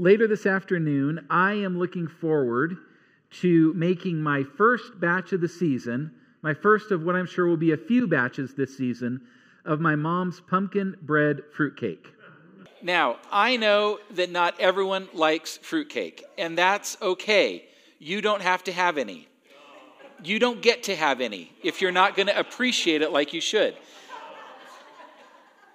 later this afternoon, I am looking forward to making my first batch of the season, my first of what I'm sure will be a few batches this season, of my mom's pumpkin bread fruitcake. Now, I know that not everyone likes fruitcake, and that's okay. You don't have to have any. You don't get to have any if you're not going to appreciate it like you should.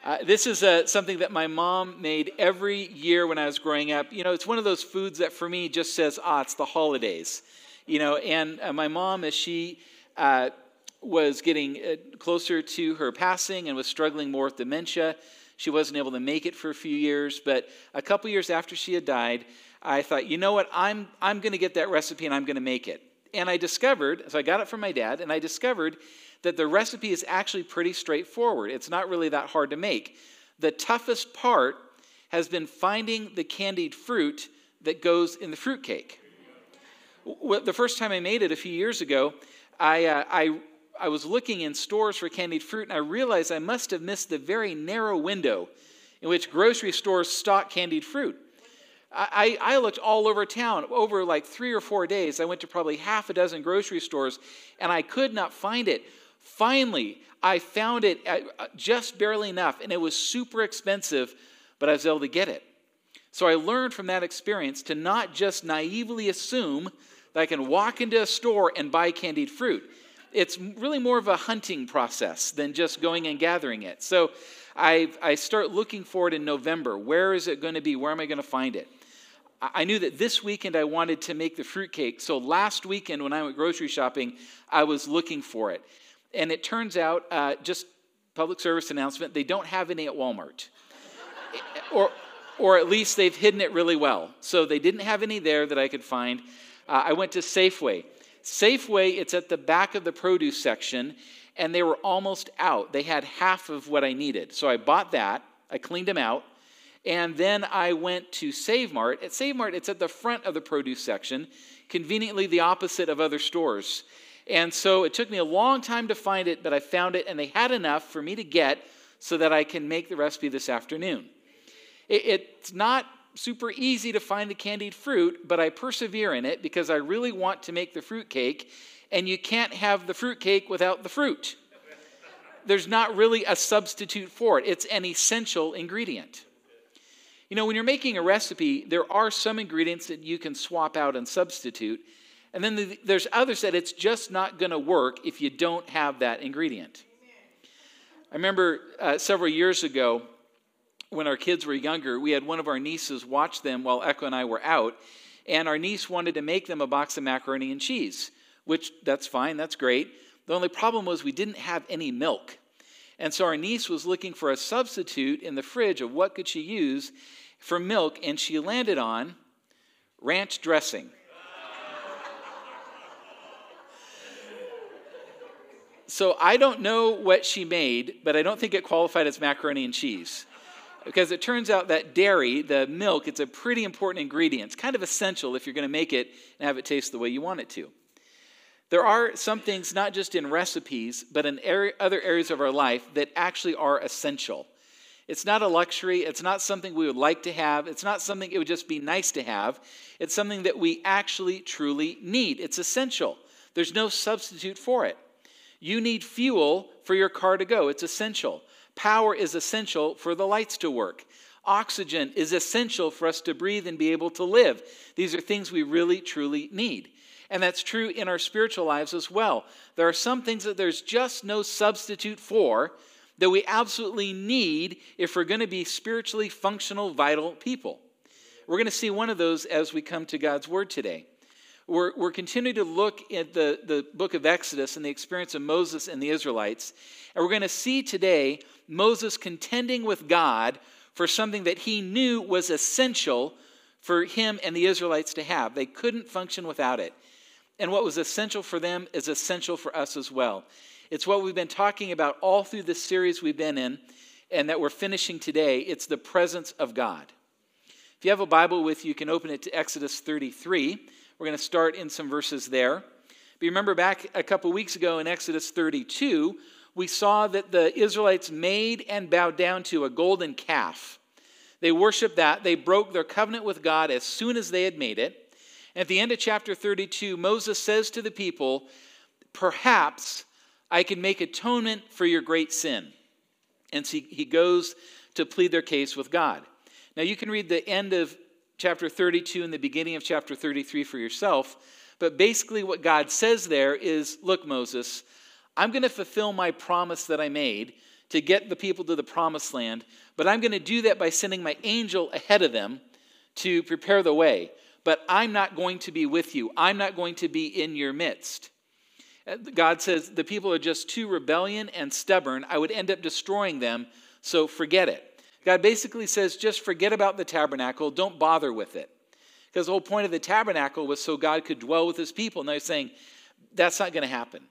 Uh, this is uh, something that my mom made every year when I was growing up. You know, it's one of those foods that for me just says, ah, it's the holidays. You know, and uh, my mom, as she uh, was getting uh, closer to her passing and was struggling more with dementia, she wasn't able to make it for a few years. But a couple years after she had died, I thought, you know what, I'm, I'm going to get that recipe and I'm going to make it. And I discovered, so I got it from my dad, and I discovered that the recipe is actually pretty straightforward. It's not really that hard to make. The toughest part has been finding the candied fruit that goes in the fruitcake. The first time I made it a few years ago, I, uh, I, I was looking in stores for candied fruit and I realized I must have missed the very narrow window in which grocery stores stock candied fruit. I, I, looked all over town over like three or four days. I went to probably half a dozen grocery stores and I could not find it. Finally, I found it uh, just barely enough, and it was super expensive, but I was able to get it. So I learned from that experience to not just naively assume that I can walk into a store and buy candied fruit. It's really more of a hunting process than just going and gathering it. So I, I start looking for it in November. Where is it going to be? Where am I going to find it? I knew that this weekend I wanted to make the fruitcake. So last weekend when I went grocery shopping, I was looking for it. And it turns out, uh, just public service announcement, they don't have any at Walmart. or, or at least they've hidden it really well. So they didn't have any there that I could find. Uh, I went to Safeway. Safeway, it's at the back of the produce section, and they were almost out. They had half of what I needed. So I bought that, I cleaned them out, and then I went to Save Mart. At Save Mart, it's at the front of the produce section, conveniently the opposite of other stores. And so it took me a long time to find it, but I found it, and they had enough for me to get so that I can make the recipe this afternoon. It, it's not super easy to find the candied fruit, but I persevere in it because I really want to make the fruit cake, and you can't have the fruit cake without the fruit. There's not really a substitute for it, it's an essential ingredient. You know, when you're making a recipe, there are some ingredients that you can swap out and substitute. And then the, there's others that it's just not going to work if you don't have that ingredient. I remember uh, several years ago when our kids were younger, we had one of our nieces watch them while Echo and I were out, and our niece wanted to make them a box of macaroni and cheese, which that's fine, that's great. The only problem was we didn't have any milk. And so our niece was looking for a substitute in the fridge of what could she use for milk, and she landed on ranch dressing. So I don't know what she made, but I don't think it qualified as macaroni and cheese. Because it turns out that dairy, the milk, it's a pretty important ingredient. It's kind of essential if you're going to make it and have it taste the way you want it to. There are some things, not just in recipes, but in other areas of our life that actually are essential. It's not a luxury. It's not something we would like to have. It's not something it would just be nice to have. It's something that we actually truly need. It's essential. There's no substitute for it. You need fuel for your car to go, it's essential. Power is essential for the lights to work. Oxygen is essential for us to breathe and be able to live. These are things we really, truly need. And that's true in our spiritual lives as well. There are some things that there's just no substitute for that we absolutely need if we're going to be spiritually functional, vital people. We're going to see one of those as we come to God's Word today. We're, we're continuing to look at the, the book of Exodus and the experience of Moses and the Israelites. And we're going to see today Moses contending with God for something that he knew was essential for him and the Israelites to have. They couldn't function without it. And what was essential for them is essential for us as well. It's what we've been talking about all through this series we've been in and that we're finishing today. It's the presence of God. If you have a Bible with you, you can open it to Exodus 33. We're going to start in some verses there. But you remember back a couple weeks ago in Exodus 32, we saw that the Israelites made and bowed down to a golden calf. They worshiped that. They broke their covenant with God as soon as they had made it. At the end of chapter 32, Moses says to the people, Perhaps I can make atonement for your great sin. And so he goes to plead their case with God. Now, you can read the end of chapter 32 and the beginning of chapter 33 for yourself, but basically, what God says there is Look, Moses, I'm going to fulfill my promise that I made to get the people to the promised land, but I'm going to do that by sending my angel ahead of them to prepare the way. But I'm not going to be with you, I'm not going to be in your midst. Uh, God says the people are just too rebellion and stubborn. I would end up destroying them, so forget it. God basically says just forget about the tabernacle, don't bother with it. Because the whole point of the tabernacle was so God could dwell with his people. And they're saying, that's not going to happen.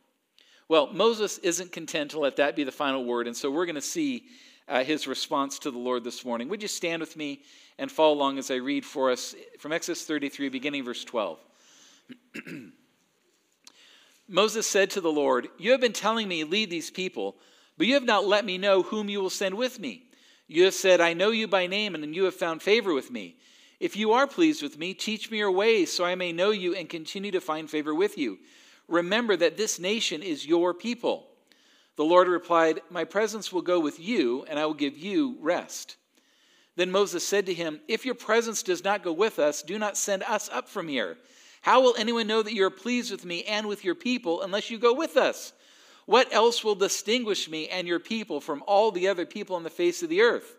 Well, Moses isn't content to let that be the final word. And so we're going to see uh, his response to the Lord this morning. Would you stand with me and follow along as I read for us from Exodus 33, beginning verse 12? Moses said to the Lord, You have been telling me, lead these people, but you have not let me know whom you will send with me. You have said, I know you by name, and you have found favor with me. If you are pleased with me, teach me your ways, so I may know you and continue to find favor with you. Remember that this nation is your people. The Lord replied, My presence will go with you, and I will give you rest. Then Moses said to him, If your presence does not go with us, do not send us up from here. How will anyone know that you are pleased with me and with your people unless you go with us? What else will distinguish me and your people from all the other people on the face of the earth?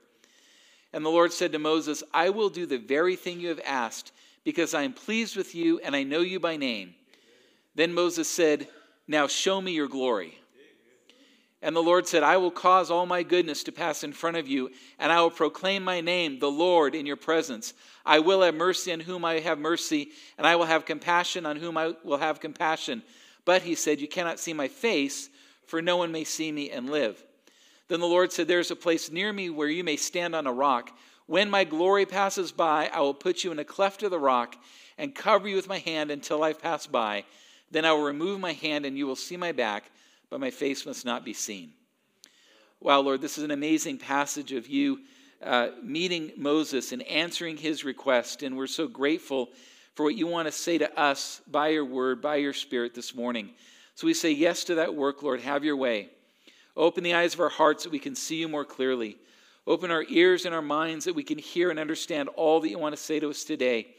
And the Lord said to Moses, I will do the very thing you have asked, because I am pleased with you and I know you by name. Then Moses said, Now show me your glory. And the Lord said, I will cause all my goodness to pass in front of you, and I will proclaim my name, the Lord, in your presence. I will have mercy on whom I have mercy, and I will have compassion on whom I will have compassion. But he said, You cannot see my face, for no one may see me and live. Then the Lord said, There is a place near me where you may stand on a rock. When my glory passes by, I will put you in a cleft of the rock and cover you with my hand until I pass by. Then I will remove my hand, and you will see my back but my face must not be seen. Wow, Lord, this is an amazing passage of you uh, meeting Moses and answering his request. And we're so grateful for what you want to say to us by your word, by your spirit this morning. So we say yes to that work, Lord. Have your way. Open the eyes of our hearts that we can see you more clearly. Open our ears and our minds that we can hear and understand all that you want to say to us today.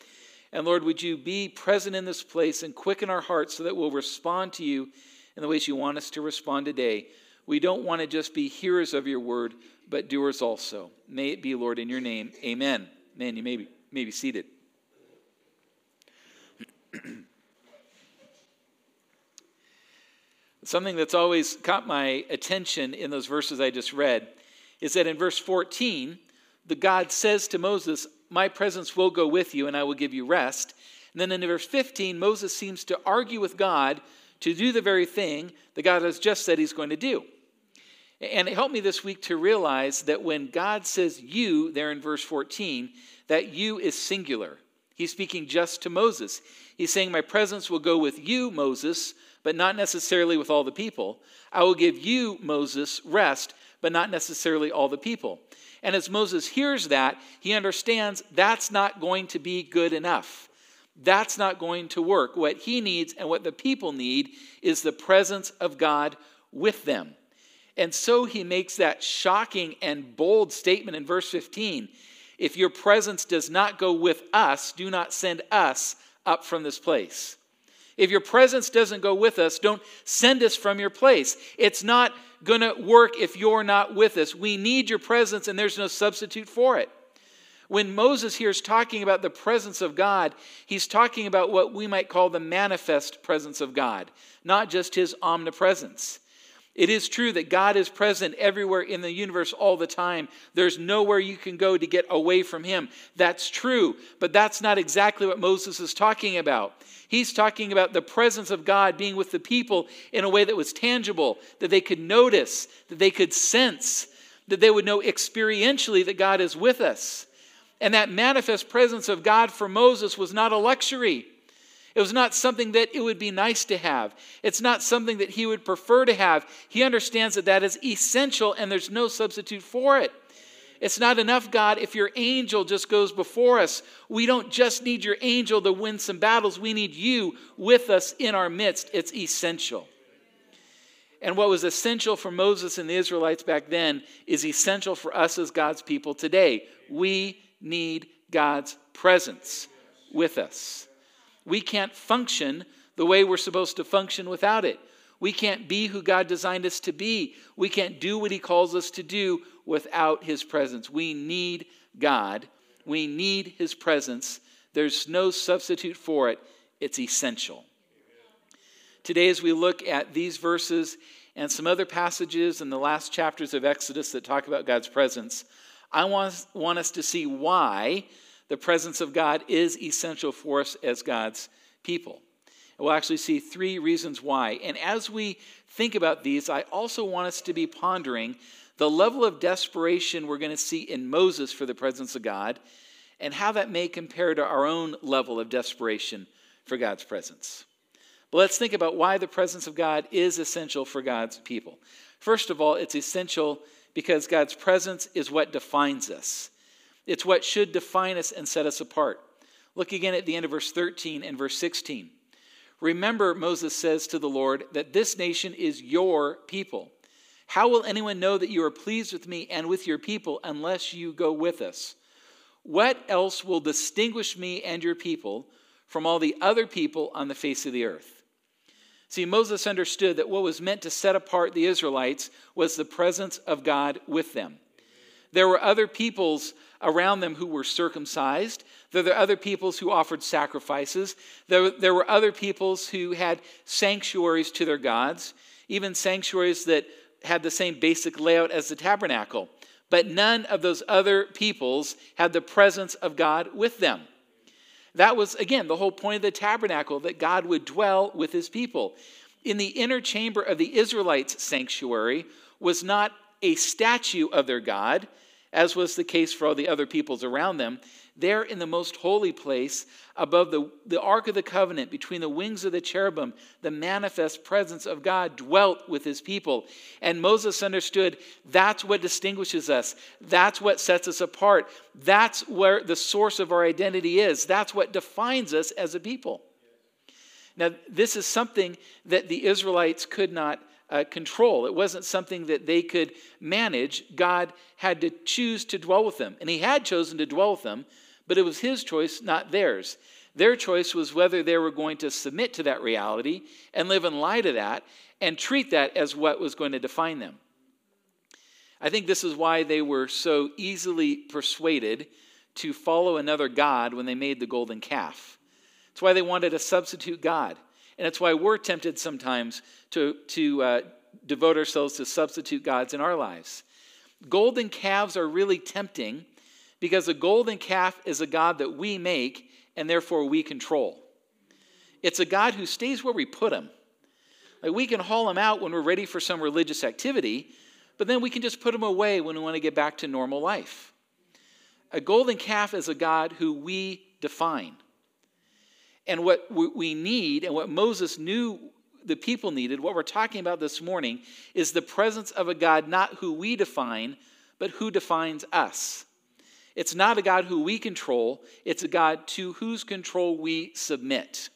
And Lord, would you be present in this place and quicken our hearts so that we'll respond to you in the ways you want us to respond today. We don't want to just be hearers of your word, but doers also. May it be, Lord, in your name. Amen. Man, you may be, may be seated. Something that's always caught my attention in those verses I just read is that in verse 14, the God says to Moses, My presence will go with you and I will give you rest. And then in verse 15, Moses seems to argue with God to do the very thing that God has just said he's going to do. And it helped me this week to realize that when God says you there in verse 14, that you is singular. He's speaking just to Moses. He's saying, My presence will go with you, Moses, but not necessarily with all the people. I will give you, Moses, rest, but not necessarily all the people. And as Moses hears that, he understands that's not going to be good enough. That's not going to work. What he needs and what the people need is the presence of God with them. And so he makes that shocking and bold statement in verse 15 If your presence does not go with us, do not send us up from this place. If your presence doesn't go with us, don't send us from your place. It's not going to work if you're not with us. We need your presence, and there's no substitute for it. When Moses here is talking about the presence of God, he's talking about what we might call the manifest presence of God, not just his omnipresence. It is true that God is present everywhere in the universe all the time. There's nowhere you can go to get away from Him. That's true, but that's not exactly what Moses is talking about. He's talking about the presence of God being with the people in a way that was tangible, that they could notice, that they could sense, that they would know experientially that God is with us. And that manifest presence of God for Moses was not a luxury. It was not something that it would be nice to have. It's not something that he would prefer to have. He understands that that is essential and there's no substitute for it. It's not enough, God, if your angel just goes before us. We don't just need your angel to win some battles, we need you with us in our midst. It's essential. And what was essential for Moses and the Israelites back then is essential for us as God's people today. We need God's presence with us. We can't function the way we're supposed to function without it. We can't be who God designed us to be. We can't do what He calls us to do without His presence. We need God. We need His presence. There's no substitute for it, it's essential. Today, as we look at these verses and some other passages in the last chapters of Exodus that talk about God's presence, I want, want us to see why the presence of God is essential for us as God's people. And we'll actually see three reasons why. And as we think about these, I also want us to be pondering the level of desperation we're going to see in Moses for the presence of God and how that may compare to our own level of desperation for God's presence. But let's think about why the presence of God is essential for God's people. First of all, it's essential because God's presence is what defines us. It's what should define us and set us apart. Look again at the end of verse 13 and verse 16. Remember, Moses says to the Lord, that this nation is your people. How will anyone know that you are pleased with me and with your people unless you go with us? What else will distinguish me and your people from all the other people on the face of the earth? See, Moses understood that what was meant to set apart the Israelites was the presence of God with them. There were other peoples around them who were circumcised. There were other peoples who offered sacrifices. There, there were other peoples who had sanctuaries to their gods, even sanctuaries that had the same basic layout as the tabernacle. But none of those other peoples had the presence of God with them. That was, again, the whole point of the tabernacle that God would dwell with his people. In the inner chamber of the Israelites' sanctuary was not a statue of their God, as was the case for all the other peoples around them. There in the most holy place, above the, the Ark of the Covenant, between the wings of the cherubim, the manifest presence of God dwelt with his people. And Moses understood that's what distinguishes us, that's what sets us apart, that's where the source of our identity is, that's what defines us as a people. Now, this is something that the Israelites could not uh, control. It wasn't something that they could manage. God had to choose to dwell with them. And He had chosen to dwell with them, but it was His choice, not theirs. Their choice was whether they were going to submit to that reality and live in light of that and treat that as what was going to define them. I think this is why they were so easily persuaded to follow another God when they made the golden calf. It's why they wanted a substitute God. And it's why we're tempted sometimes to, to uh, devote ourselves to substitute gods in our lives. Golden calves are really tempting because a golden calf is a God that we make and therefore we control. It's a God who stays where we put him. Like we can haul him out when we're ready for some religious activity, but then we can just put him away when we want to get back to normal life. A golden calf is a God who we define. And what we need, and what Moses knew the people needed, what we're talking about this morning, is the presence of a God not who we define, but who defines us. It's not a God who we control, it's a God to whose control we submit.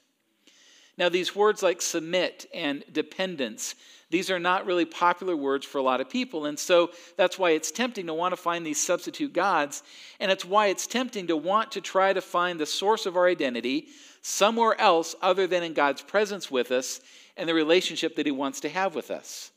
Now, these words like submit and dependence, these are not really popular words for a lot of people. And so that's why it's tempting to want to find these substitute gods. And it's why it's tempting to want to try to find the source of our identity somewhere else other than in God's presence with us and the relationship that He wants to have with us.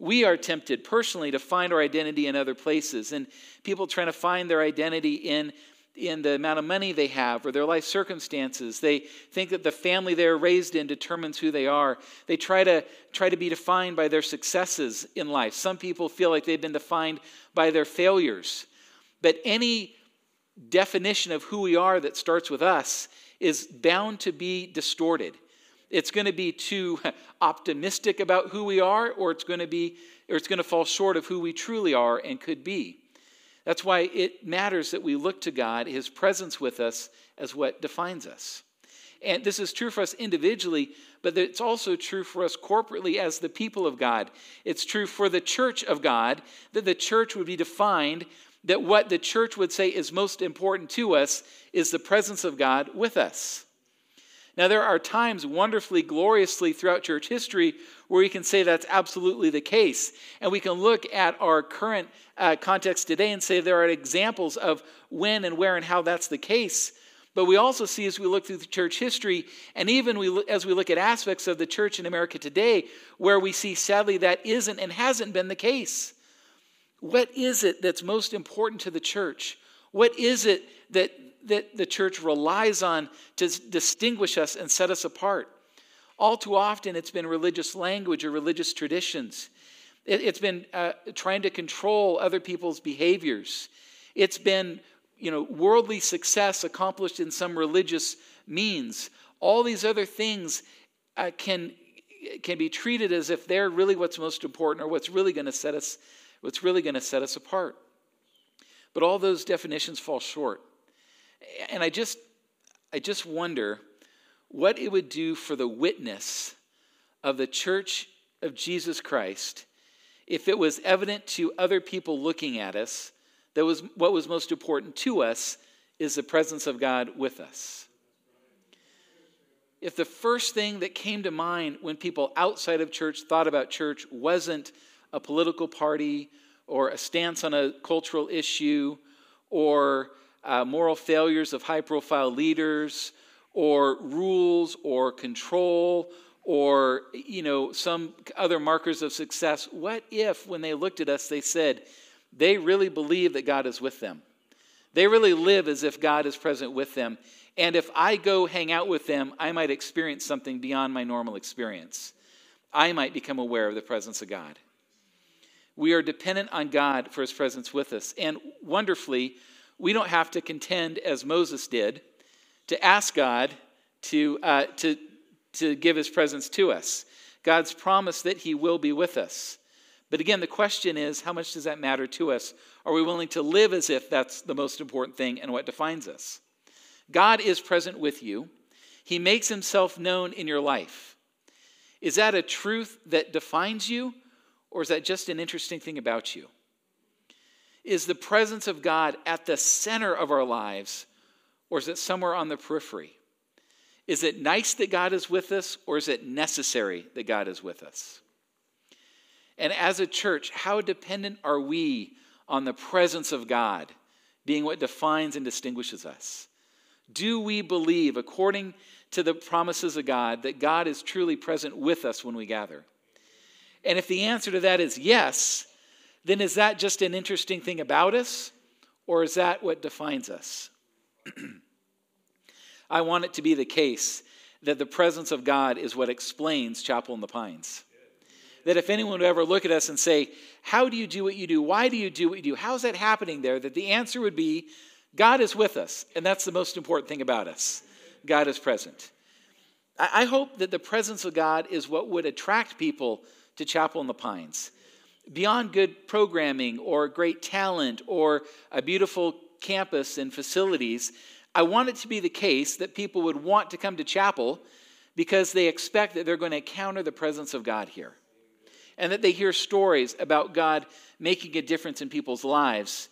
We are tempted personally to find our identity in other places, and people trying to find their identity in, in the amount of money they have or their life circumstances. They think that the family they're raised in determines who they are. They try to try to be defined by their successes in life. Some people feel like they've been defined by their failures. But any definition of who we are that starts with us is bound to be distorted. It's going to be too optimistic about who we are, or it's going to be, or it's going to fall short of who we truly are and could be. That's why it matters that we look to God, His presence with us, as what defines us. And this is true for us individually, but it's also true for us corporately as the people of God. It's true for the church of God that the church would be defined that what the church would say is most important to us is the presence of God with us. Now, there are times wonderfully, gloriously throughout church history where we can say that's absolutely the case. And we can look at our current uh, context today and say there are examples of when and where and how that's the case. But we also see as we look through the church history, and even we, as we look at aspects of the church in America today, where we see sadly that isn't and hasn't been the case. What is it that's most important to the church? What is it that, that the church relies on to distinguish us and set us apart? All too often, it's been religious language or religious traditions. It, has been uh, trying to control other people's behaviors. It's been you know, worldly success accomplished in some religious means. All these other things uh, can, can be treated as if they're really what's most important or what's really going to set us what's really going to set us apart. But all those definitions fall short. And I just I just wonder what it would do for the witness of the church of Jesus Christ if it was evident to other people looking at us that was what was most important to us is the presence of God with us. If the first thing that came to mind when people outside of church thought about church wasn't a political party or a stance on a cultural issue or uh, moral failures of high profile leaders or rules or control or you know some other markers of success what if when they looked at us they said they really believe that God is with them. They really live as if God is present with them. And if I go hang out with them, I might experience something beyond my normal experience. I might become aware of the presence of God. We are dependent on God for his presence with us. And wonderfully, we don't have to contend as Moses did to ask God to, uh, to, to give his presence to us. God's promise that he will be with us. But again, the question is how much does that matter to us? Are we willing to live as if that's the most important thing and what defines us? God is present with you, He makes Himself known in your life. Is that a truth that defines you, or is that just an interesting thing about you? Is the presence of God at the center of our lives, or is it somewhere on the periphery? Is it nice that God is with us, or is it necessary that God is with us? And as a church, how dependent are we on the presence of God being what defines and distinguishes us? Do we believe, according to the promises of God, that God is truly present with us when we gather? And if the answer to that is yes, then is that just an interesting thing about us, or is that what defines us? I want it to be the case that the presence of God is what explains Chapel in the Pines that if anyone would ever look at us and say, How do you do what you do? Why do you do what you do? How's that happening there? That the answer would be, God is with us. And that's the most important thing about us. God is present. I hope that the presence of God is what would attract people to Chapel in the Pines. Beyond good programming or great talent or a beautiful campus and facilities, I want it to be the case that people would want to come to chapel because they expect that they're going to encounter the presence of God here and that they hear stories about God making a difference in people's lives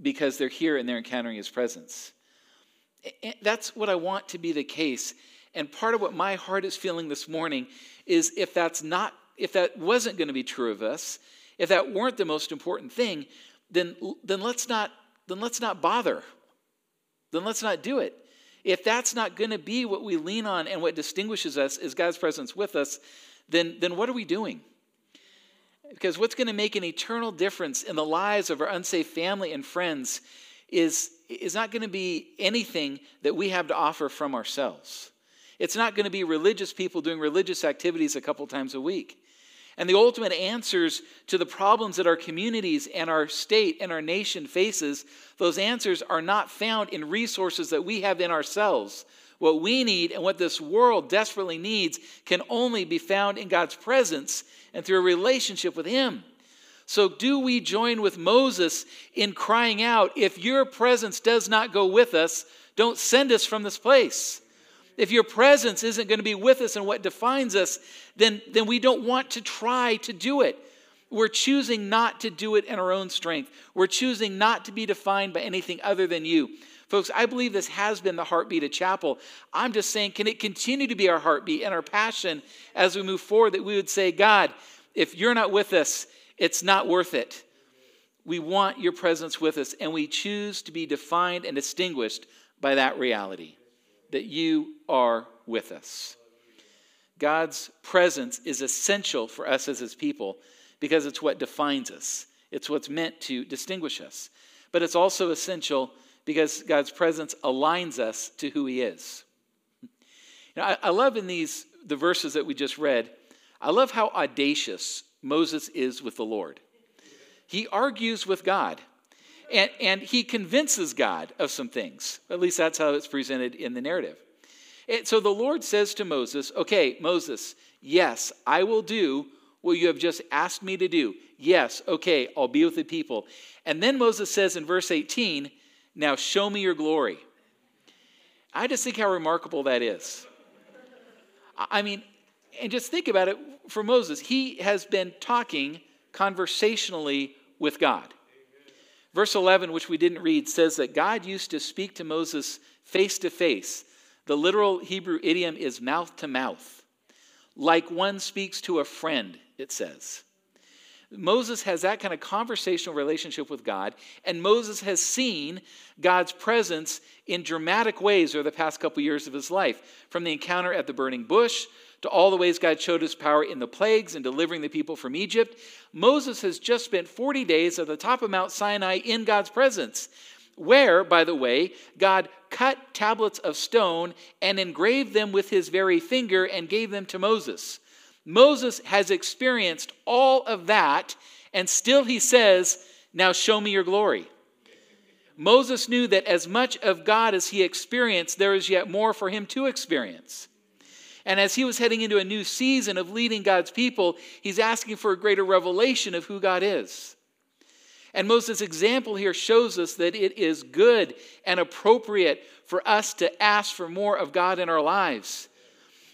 because they're here and they're encountering His presence. That's what I want to be the case. And part of what my heart is feeling this morning is if that's not, if that wasn't going to be true of us, if that weren't the most important thing, then, then let's not then let's not bother. Then let's not do it. If that's not going to be what we lean on and what distinguishes us is God's presence with us, then, then what are we doing? Because what's going to make an eternal difference in the lives of our unsafe family and friends is, is not going to be anything that we have to offer from ourselves. It's not going to be religious people doing religious activities a couple times a week. And the ultimate answers to the problems that our communities and our state and our nation faces, those answers are not found in resources that we have in ourselves. What we need and what this world desperately needs can only be found in God's presence and through a relationship with Him. So, do we join with Moses in crying out, If your presence does not go with us, don't send us from this place? If your presence isn't going to be with us and what defines us, then, then we don't want to try to do it. We're choosing not to do it in our own strength. We're choosing not to be defined by anything other than you. Folks, I believe this has been the heartbeat of chapel. I'm just saying, can it continue to be our heartbeat and our passion as we move forward that we would say, God, if you're not with us, it's not worth it. We want your presence with us, and we choose to be defined and distinguished by that reality that you are with us. God's presence is essential for us as his people because it's what defines us. It's what's meant to distinguish us. But it's also essential because God's presence aligns us to who He is. I, I love in these the verses that we just read. I love how audacious Moses is with the Lord. He argues with God. And, and he convinces God of some things. At least that's how it's presented in the narrative. And so the Lord says to Moses, Okay, Moses, yes, I will do what you have just asked me to do. Yes, okay, I'll be with the people. And then Moses says in verse 18, now show me your glory. I just think how remarkable that is. I mean, and just think about it for Moses. He has been talking conversationally with God. Verse 11, which we didn't read, says that God used to speak to Moses face to face. The literal Hebrew idiom is mouth to mouth, like one speaks to a friend, it says. Moses has that kind of conversational relationship with God, and Moses has seen God's presence in dramatic ways over the past couple years of his life, from the encounter at the burning bush to all the ways God showed his power in the plagues and delivering the people from Egypt. Moses has just spent 40 days at the top of Mount Sinai in God's presence, where, by the way, God cut tablets of stone and engraved them with his very finger and gave them to Moses. Moses has experienced all of that, and still he says, Now show me your glory. Moses knew that as much of God as he experienced, there is yet more for him to experience. And as he was heading into a new season of leading God's people, he's asking for a greater revelation of who God is. And Moses' example here shows us that it is good and appropriate for us to ask for more of God in our lives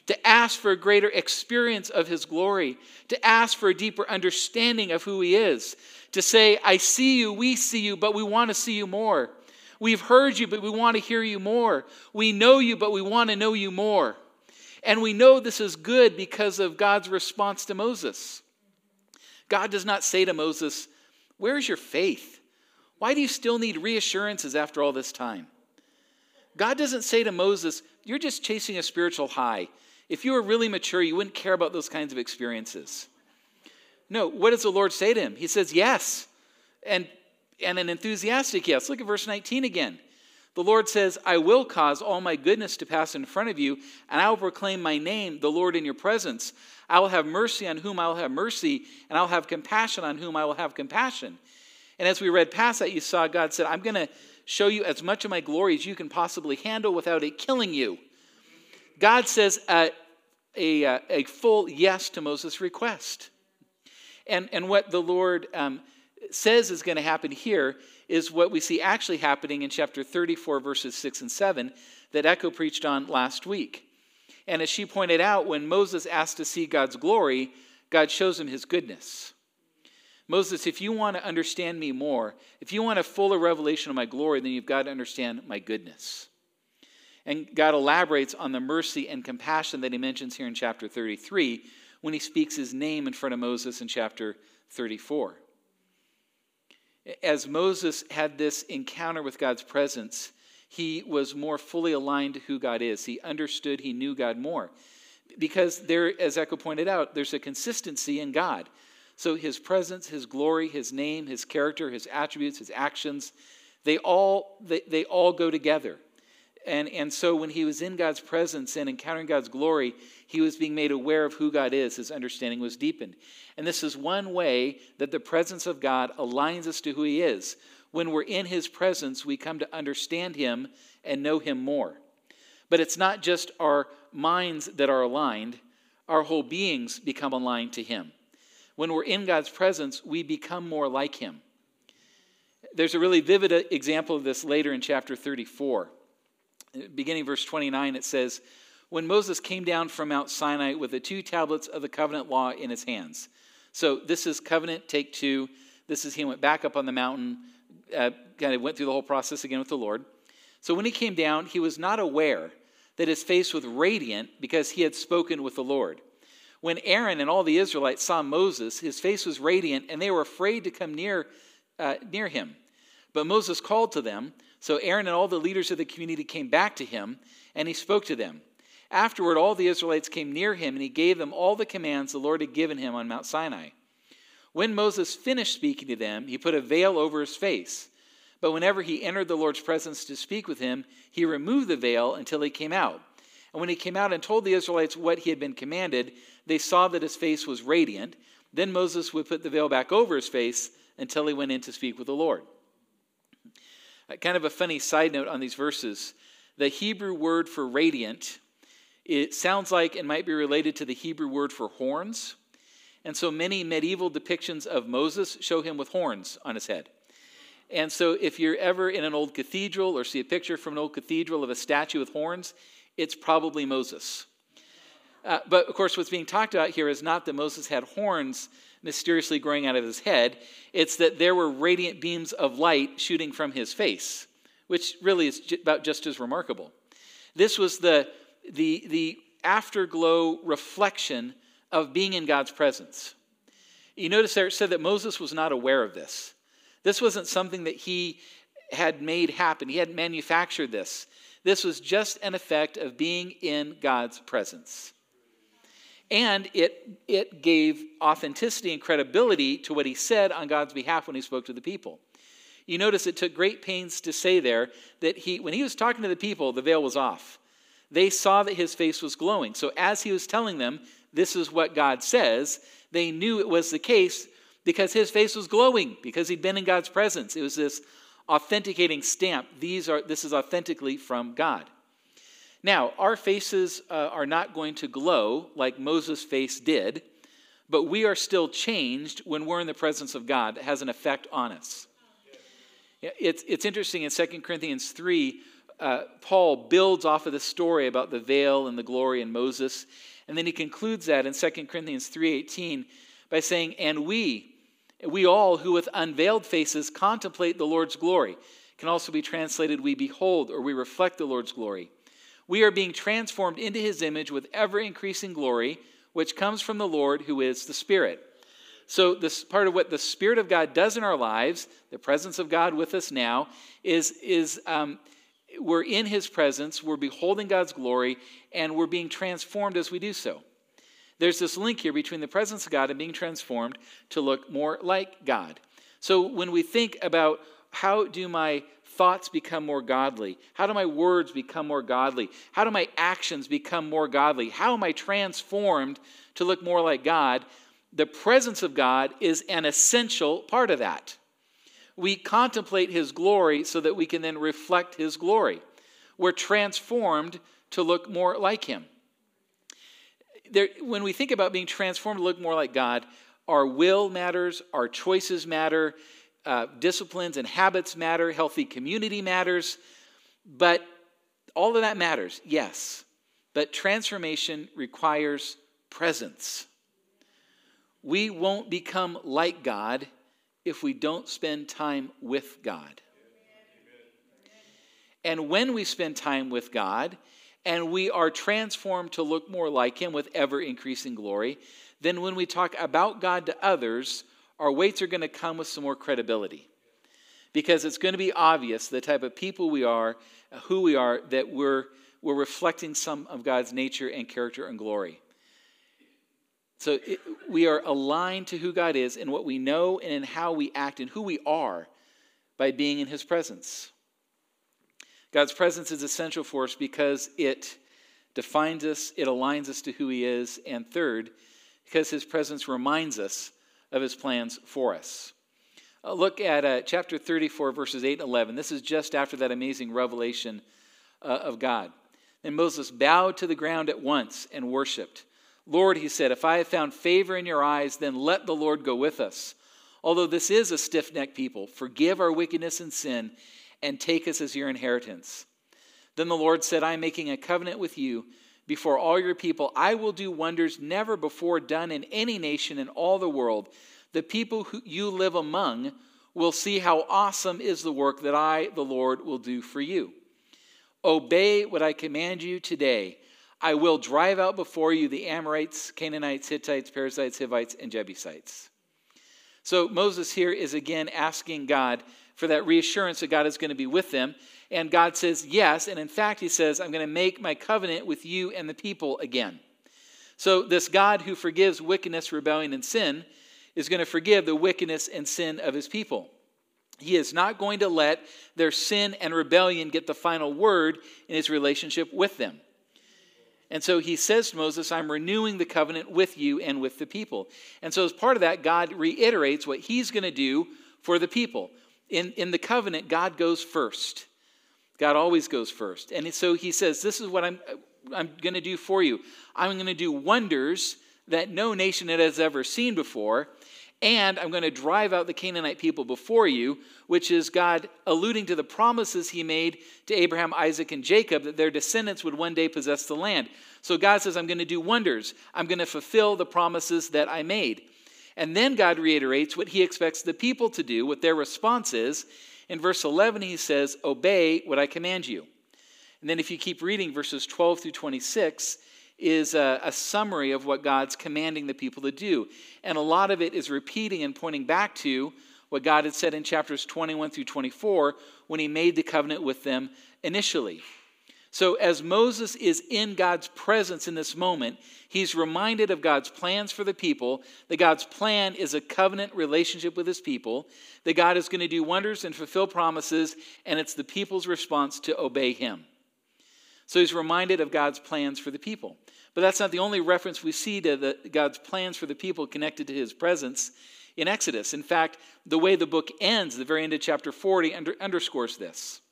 to ask for a greater experience of His glory, to ask for a deeper understanding of who He is, to say, I see you, we see you, but we want to see you more. We've heard you, but we want to hear you more. We know you, but we want to know you more. And we know this is good because of God's response to Moses. God does not say to Moses, Where's your faith? Why do you still need reassurances after all this time? God doesn't say to Moses, You're just chasing a spiritual high. If you were really mature, you wouldn't care about those kinds of experiences. No, what does the Lord say to him? He says, Yes. And, and an enthusiastic yes. Look at verse 19 again. The Lord says, I will cause all my goodness to pass in front of you, and I will proclaim my name, the Lord, in your presence. I will have mercy on whom I will have mercy, and I'll have compassion on whom I will have compassion. And as we read past that, you saw God said, I'm going to show you as much of my glory as you can possibly handle without it killing you. God says a, a, a full yes to Moses' request. And, and what the Lord um, says is going to happen here is what we see actually happening in chapter 34, verses 6 and 7, that Echo preached on last week. And as she pointed out, when Moses asked to see God's glory, God shows him his goodness. Moses, if you want to understand me more, if you want a fuller revelation of my glory, then you've got to understand my goodness. And God elaborates on the mercy and compassion that he mentions here in chapter 33 when he speaks his name in front of Moses in chapter 34. As Moses had this encounter with God's presence, he was more fully aligned to who God is. He understood, he knew God more. Because there, as Echo pointed out, there's a consistency in God. So his presence, his glory, his name, his character, his attributes, his actions, they all, they, they all go together. And, and so when he was in God's presence and encountering God's glory, he was being made aware of who God is. His understanding was deepened. And this is one way that the presence of God aligns us to who he is. When we're in his presence, we come to understand him and know him more. But it's not just our minds that are aligned, our whole beings become aligned to him. When we're in God's presence, we become more like him. There's a really vivid uh, example of this later in chapter 34 beginning verse 29, it says, When Moses came down from Mount Sinai with the two tablets of the covenant law in his hands. So this is covenant take two. This is he went back up on the mountain, uh, kind of went through the whole process again with the Lord. So when he came down, he was not aware that his face was radiant because he had spoken with the Lord. When Aaron and all the Israelites saw Moses, his face was radiant, and they were afraid to come near, uh, near him. But Moses called to them. So Aaron and all the leaders of the community came back to him, and he spoke to them. Afterward, all the Israelites came near him, and he gave them all the commands the Lord had given him on Mount Sinai. When Moses finished speaking to them, he put a veil over his face. But whenever he entered the Lord's presence to speak with him, he removed the veil until he came out. And when he came out and told the Israelites what he had been commanded, they saw that his face was radiant. Then Moses would put the veil back over his face until he went in to speak with the Lord. Kind of a funny side note on these verses the Hebrew word for radiant, it sounds like it might be related to the Hebrew word for horns. And so many medieval depictions of Moses show him with horns on his head. And so if you're ever in an old cathedral or see a picture from an old cathedral of a statue with horns, it's probably Moses. Uh, but of course, what's being talked about here is not that Moses had horns mysteriously growing out of his head, it's that there were radiant beams of light shooting from his face, which really is about just as remarkable. This was the, the, the afterglow reflection of being in God's presence. You notice there it said that Moses was not aware of this. This wasn't something that he had made happen, he hadn't manufactured this. This was just an effect of being in God's presence and it, it gave authenticity and credibility to what he said on God's behalf when he spoke to the people. You notice it took great pains to say there that he, when he was talking to the people, the veil was off. They saw that his face was glowing. So as he was telling them, this is what God says, they knew it was the case because his face was glowing, because he'd been in God's presence. It was this authenticating stamp. These are, this is authentically from God. Now, our faces uh, are not going to glow like Moses' face did, but we are still changed when we're in the presence of God. That has an effect on us. It's, it's interesting in 2 Corinthians 3, uh, Paul builds off of the story about the veil and the glory in Moses, and then he concludes that in 2 Corinthians 3.18 by saying, And we, we all who with unveiled faces contemplate the Lord's glory, can also be translated, we behold or we reflect the Lord's glory we are being transformed into his image with ever increasing glory, which comes from the Lord who is the Spirit. So, this part of what the Spirit of God does in our lives, the presence of God with us now, is, is um, we're in his presence, we're beholding God's glory, and we're being transformed as we do so. There's this link here between the presence of God and being transformed to look more like God. So, when we think about how do my thoughts become more godly? How do my words become more godly? How do my actions become more godly? How am I transformed to look more like God? The presence of God is an essential part of that. We contemplate His glory so that we can then reflect His glory. We're transformed to look more like Him. There, when we think about being transformed to look more like God, our will matters, our choices matter, uh, disciplines and habits matter, healthy community matters, but all of that matters, yes. But transformation requires presence. We won't become like God if we don't spend time with God. And when we spend time with God and we are transformed to look more like Him with ever increasing glory, then when we talk about God to others, our weights are going to come with some more credibility because it's going to be obvious the type of people we are, who we are, that we're, we're reflecting some of God's nature and character and glory. So it, we are aligned to who God is and what we know and in how we act and who we are by being in His presence. God's presence is essential for us because it defines us, it aligns us to who He is, and third, because His presence reminds us of his plans for us. Uh, look at uh, chapter 34, verses 8 and 11. This is just after that amazing revelation uh, of God. Then Moses bowed to the ground at once and worshiped. Lord, he said, if I have found favor in your eyes, then let the Lord go with us. Although this is a stiff necked people, forgive our wickedness and sin and take us as your inheritance. Then the Lord said, I am making a covenant with you before all your people. I will do wonders never before done in any nation in all the world. The people who you live among will see how awesome is the work that I, the Lord, will do for you. Obey what I command you today. I will drive out before you the Amorites, Canaanites, Hittites, Perizzites, Hivites, and Jebusites. So Moses here is again asking God for that reassurance that God is going to be with them. And God says, Yes. And in fact, He says, I'm going to make my covenant with you and the people again. So, this God who forgives wickedness, rebellion, and sin is going to forgive the wickedness and sin of His people. He is not going to let their sin and rebellion get the final word in His relationship with them. And so he says to Moses, I'm renewing the covenant with you and with the people. And so, as part of that, God reiterates what he's going to do for the people. In, in the covenant, God goes first. God always goes first. And so he says, This is what I'm, I'm going to do for you. I'm going to do wonders that no nation has ever seen before. And I'm going to drive out the Canaanite people before you, which is God alluding to the promises he made to Abraham, Isaac, and Jacob that their descendants would one day possess the land. So God says, I'm going to do wonders. I'm going to fulfill the promises that I made. And then God reiterates what he expects the people to do, what their response is. In verse 11, he says, Obey what I command you. And then if you keep reading verses 12 through 26, is a, a, summary of what God's commanding the people to do. And a lot of it is repeating and pointing back to what God had said in chapters 21 through 24 when he made the covenant with them initially. So, as Moses is in God's presence in this moment, he's reminded of God's plans for the people, that God's plan is a covenant relationship with his people, that God is going to do wonders and fulfill promises, and it's the people's response to obey him. So, he's reminded of God's plans for the people. But that's not the only reference we see to the, God's plans for the people connected to his presence in Exodus. In fact, the way the book ends, the very end of chapter 40, under, underscores this.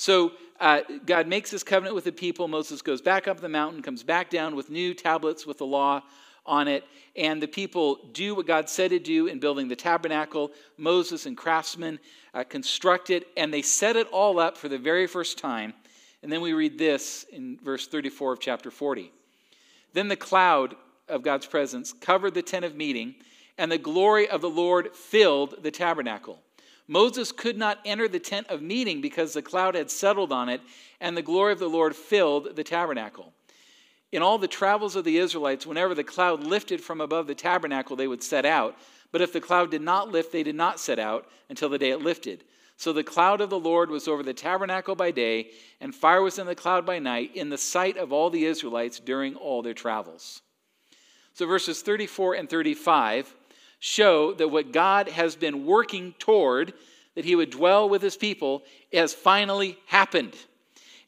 So uh, God makes this covenant with the people. Moses goes back up the mountain, comes back down with new tablets with the law on it, and the people do what God said to do in building the tabernacle. Moses and craftsmen uh, construct it, and they set it all up for the very first time. And then we read this in verse 34 of chapter 40. Then the cloud of God's presence covered the tent of meeting, and the glory of the Lord filled the tabernacle. Moses could not enter the tent of meeting because the cloud had settled on it, and the glory of the Lord filled the tabernacle. In all the travels of the Israelites, whenever the cloud lifted from above the tabernacle, they would set out. But if the cloud did not lift, they did not set out until the day it lifted. So the cloud of the Lord was over the tabernacle by day, and fire was in the cloud by night, in the sight of all the Israelites during all their travels. So verses 34 and 35 show that what God has been working toward, that he would dwell with his people, has finally happened.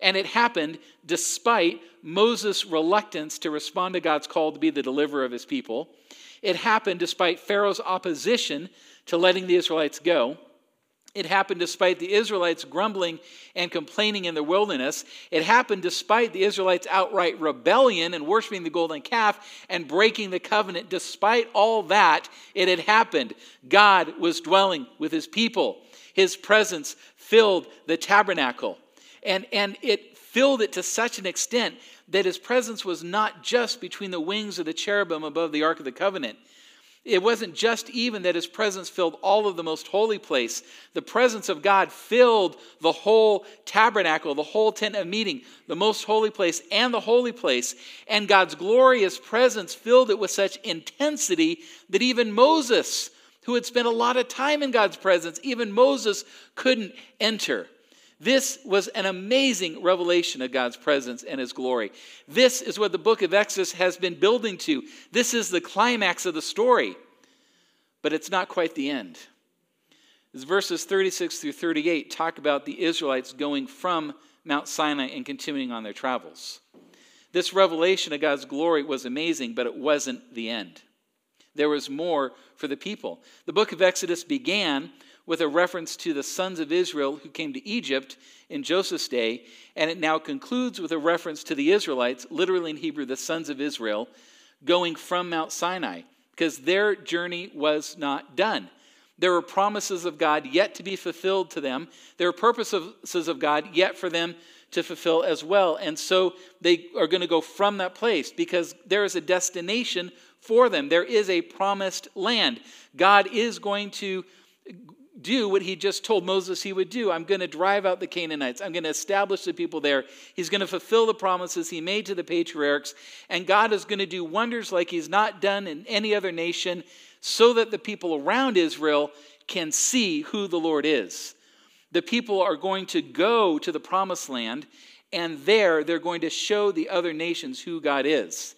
And it happened despite Moses' reluctance to respond to God's call to be the deliverer of his people. It happened despite Pharaoh's opposition to letting the Israelites go. It happened despite the Israelites grumbling and complaining in the wilderness. It happened despite the Israelites' outright rebellion and worshiping the golden calf and breaking the covenant. Despite all that, it had happened. God was dwelling with his people. His presence filled the tabernacle. And, and it filled it to such an extent that his presence was not just between the wings of the cherubim above the Ark of the Covenant. It wasn't just even that his presence filled all of the most holy place. The presence of God filled the whole tabernacle, the whole tent of meeting, the most holy place, and the holy place. And God's glorious presence filled it with such intensity that even Moses, who had spent a lot of time in God's presence, even Moses couldn't enter. This was an amazing revelation of God's presence and His glory. This is what the book of Exodus has been building to. This is the climax of the story, but it's not quite the end. As verses 36 through 38 talk about the Israelites going from Mount Sinai and continuing on their travels. This revelation of God's glory was amazing, but it wasn't the end. There was more for the people. The book of Exodus began with a reference to the sons of Israel who came to Egypt in Joseph's day, and it now concludes with a reference to the Israelites, literally in Hebrew, the sons of Israel, going from Mount Sinai, because their journey was not done. There were promises of God yet to be fulfilled to them. There were purposes of God yet for them to fulfill as well. And so they are going to go from that place because there is a destination for them. There is a promised land. God is going to do what he just told Moses he would do. I'm going to drive out the Canaanites. I'm going to establish the people there. He's going to fulfill the promises he made to the patriarchs. And God is going to do wonders like he's not done in any other nation so that the people around Israel can see who the Lord is. The people are going to go to the promised land, and there they're going to show the other nations who God is.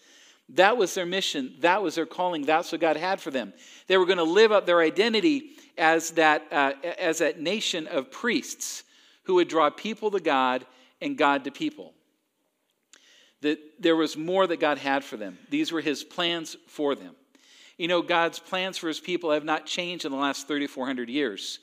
That was their mission. That was their calling. That's what God had for them. They were going to live up their identity as that, uh, as that nation of priests who would draw people to God and God to people. That there was more that God had for them. These were his plans for them. You know, God's plans for his people have not changed in the last 3,400 years.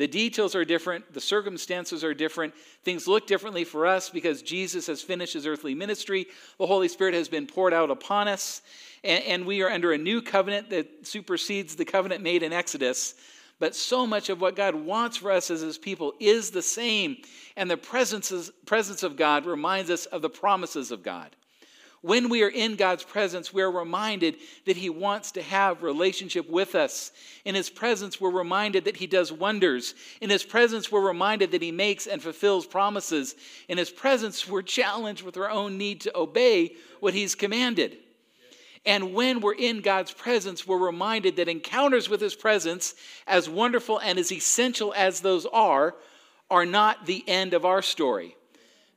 The details are different, the circumstances are different. Things look differently for us because Jesus has finished his earthly ministry. The Holy Spirit has been poured out upon us, and, and we are under a new covenant that supersedes the covenant made in Exodus. But so much of what God wants for us as his people is the same. And the presence, of God reminds us of the promises of God. When we are in God's presence, we're reminded that He wants to have relationship with us. In His presence, we're reminded that He does wonders. In His presence, we're reminded that He makes and fulfills promises. In His presence, we're challenged with our own need to obey what He's commanded. And when we're in God's presence, we're reminded that encounters with His presence, as wonderful and as essential as those are, are not the end of our story.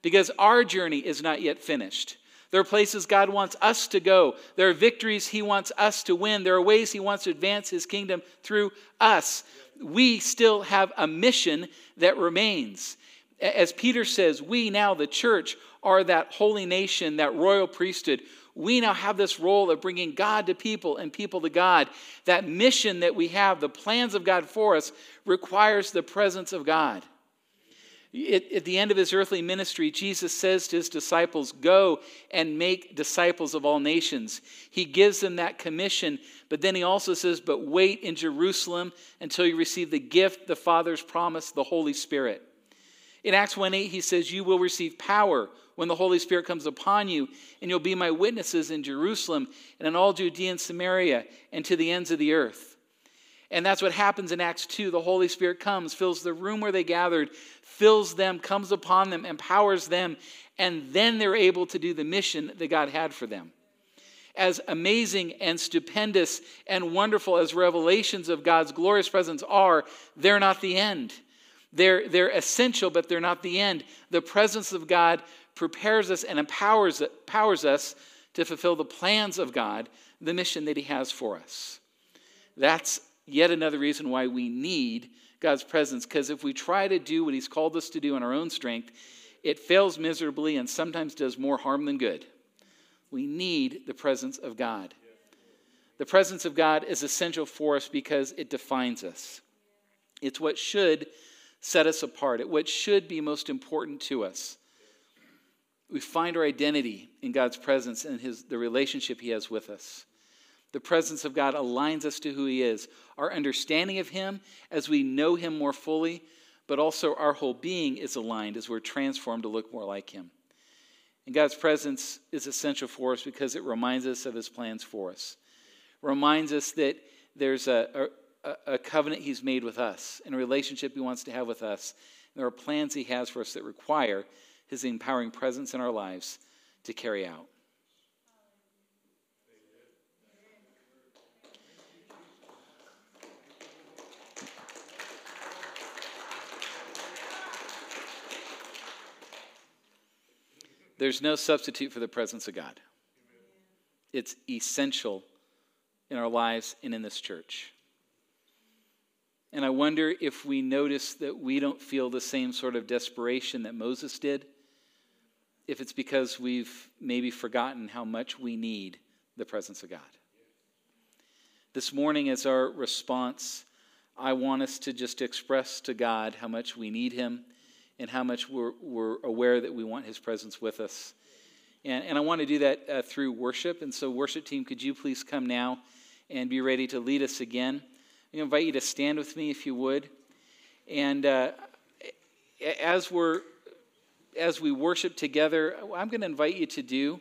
Because our journey is not yet finished. There are places God wants us to go. There are victories He wants us to win. There are ways He wants to advance His kingdom through us. We still have a mission that remains. As Peter says, we now, the church, are that holy nation, that royal priesthood. We now have this role of bringing God to people and people to God. That mission that we have, the plans of God for us, requires the presence of God. At, at, the end of his earthly ministry, Jesus says to his disciples, Go and make disciples of all nations. He gives them that commission, but then he also says, But wait in Jerusalem until you receive the gift the Father's promised, the Holy Spirit. In Acts 1 8, he says, You will receive power when the Holy Spirit comes upon you, and you'll be my witnesses in Jerusalem and in all Judea and Samaria and to the ends of the earth. And that's what happens in Acts 2. The Holy Spirit comes, fills the room where they gathered, fills them, comes upon them, empowers them, and then they're able to do the mission that God had for them. As amazing and stupendous and wonderful as revelations of God's glorious presence are, they're not the end. They're, they're essential, but they're not the end. The presence of God prepares us and empowers, empowers us to fulfill the plans of God, the mission that He has for us. That's yet another reason why we need God's presence. Because if we try to do what He's called us to do in our own strength, it fails miserably and sometimes does more harm than good. We need the presence of God. The presence of God is essential for us because it defines us. It's what should set us apart, at what should be most important to us. We find our identity in God's presence and his, the relationship He has with us. The presence of God aligns us to who He is. Our understanding of Him as we know Him more fully, but also our whole being is aligned as we're transformed to look more like Him. And God's presence is essential for us because it reminds us of His plans for us. Reminds us that there's a, a, covenant He's made with us and a relationship He wants to have with us. And there are plans He has for us that require His empowering presence in our lives to carry out. There's no substitute for the presence of God. It's essential in our lives and in this church. And I wonder if we notice that we don't feel the same sort of desperation that Moses did, if it's because we've maybe forgotten how much we need the presence of God. This morning, as our response, I want us to just express to God how much we need Him and how much we're, we're aware that we want His presence with us. And, and I want to do that uh, through worship. And so, worship team, could you please come now and be ready to lead us again? I invite you to stand with me if you would. And uh, as we're as we worship together, I'm going to invite you to do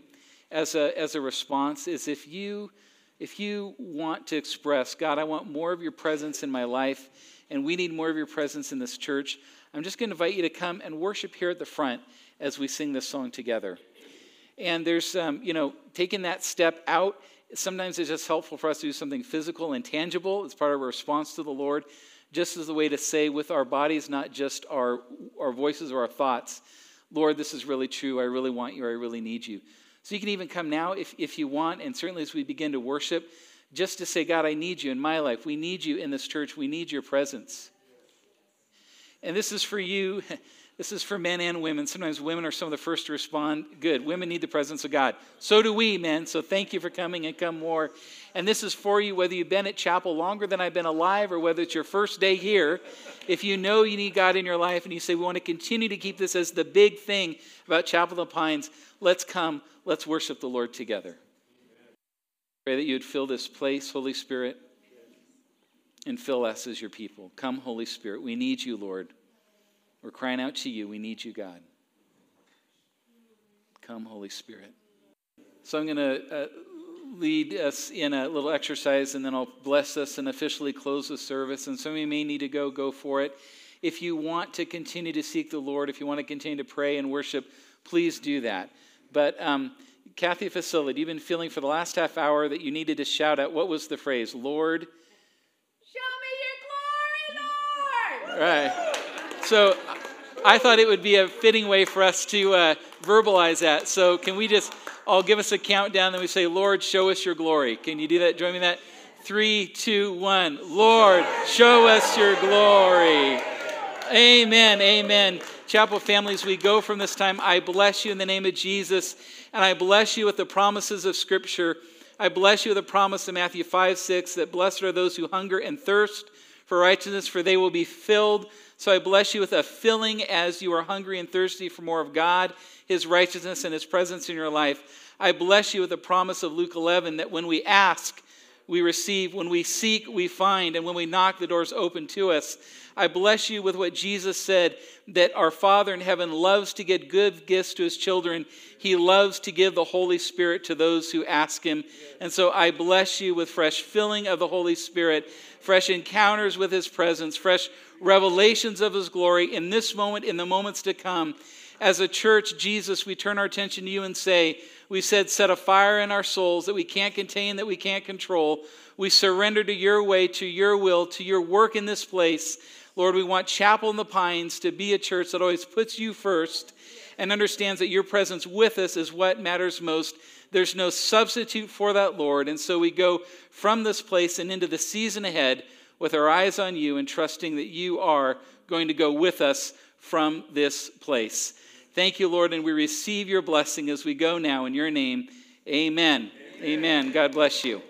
as a, as a response is if you, if you want to express, God, I want more of your presence in my life, and we need more of your presence in this church, I'm just going to invite you to come and worship here at the front as we sing this song together. And there's, um, you know, taking that step out. Sometimes it's just helpful for us to do something physical and tangible. It's part of our response to the Lord, just as a way to say with our bodies, not just our, our voices or our thoughts, Lord, this is really true. I really want you. I really need you. So you can even come now if, if you want, and certainly as we begin to worship, just to say, God, I need you in my life. We need you in this church. We need your presence. And this is for you. This is for men and women. Sometimes women are some of the first to respond. Good. Women need the presence of God. So do we, men. So thank you for coming and come more. And this is for you, whether you've been at chapel longer than I've been alive or whether it's your first day here. If you know you need God in your life and you say, we want to continue to keep this as the big thing about Chapel of the Pines, let's come. Let's worship the Lord together. Pray that you would fill this place, Holy Spirit, and fill us as your people. Come, Holy Spirit. We need you, Lord. We're crying out to you. We need you, God. Come, Holy Spirit. So I'm going to uh, lead us in a little exercise and then I'll bless us and officially close the service. And some of you may need to go, go for it. If you want to continue to seek the Lord, if you want to continue to pray and worship, please do that. But um, Kathy Facility, you've been feeling for the last half hour that you needed to shout out what was the phrase? Lord, show me your glory, Lord. Right. So I thought it would be a fitting way for us to uh, verbalize that. So can we just all give us a countdown and we say, Lord, show us your glory. Can you do that? Join me in that. Three, two, one. Lord, show us your glory. Amen. Amen. Chapel families, we go from this time. I bless you in the name of Jesus, and I bless you with the promises of Scripture. I bless you with the promise of Matthew 5 6 that blessed are those who hunger and thirst for righteousness, for they will be filled. So I bless you with a filling as you are hungry and thirsty for more of God, His righteousness, and His presence in your life. I bless you with the promise of Luke 11 that when we ask, we receive. When we seek, we find. And when we knock, the doors open to us. I bless you with what Jesus said that our Father in heaven loves to give good gifts to his children. He loves to give the Holy Spirit to those who ask him. And so I bless you with fresh filling of the Holy Spirit, fresh encounters with his presence, fresh revelations of his glory in this moment, in the moments to come. As a church, Jesus, we turn our attention to you and say, we said, set a fire in our souls that we can't contain, that we can't control. We surrender to your way, to your will, to your work in this place. Lord, we want Chapel in the Pines to be a church that always puts you first and understands that your presence with us is what matters most. There's no substitute for that, Lord. And so we go from this place and into the season ahead with our eyes on you and trusting that you are going to go with us from this place. Thank you, Lord, and we receive your blessing as we go now in your name. Amen. Amen. Amen. God bless you.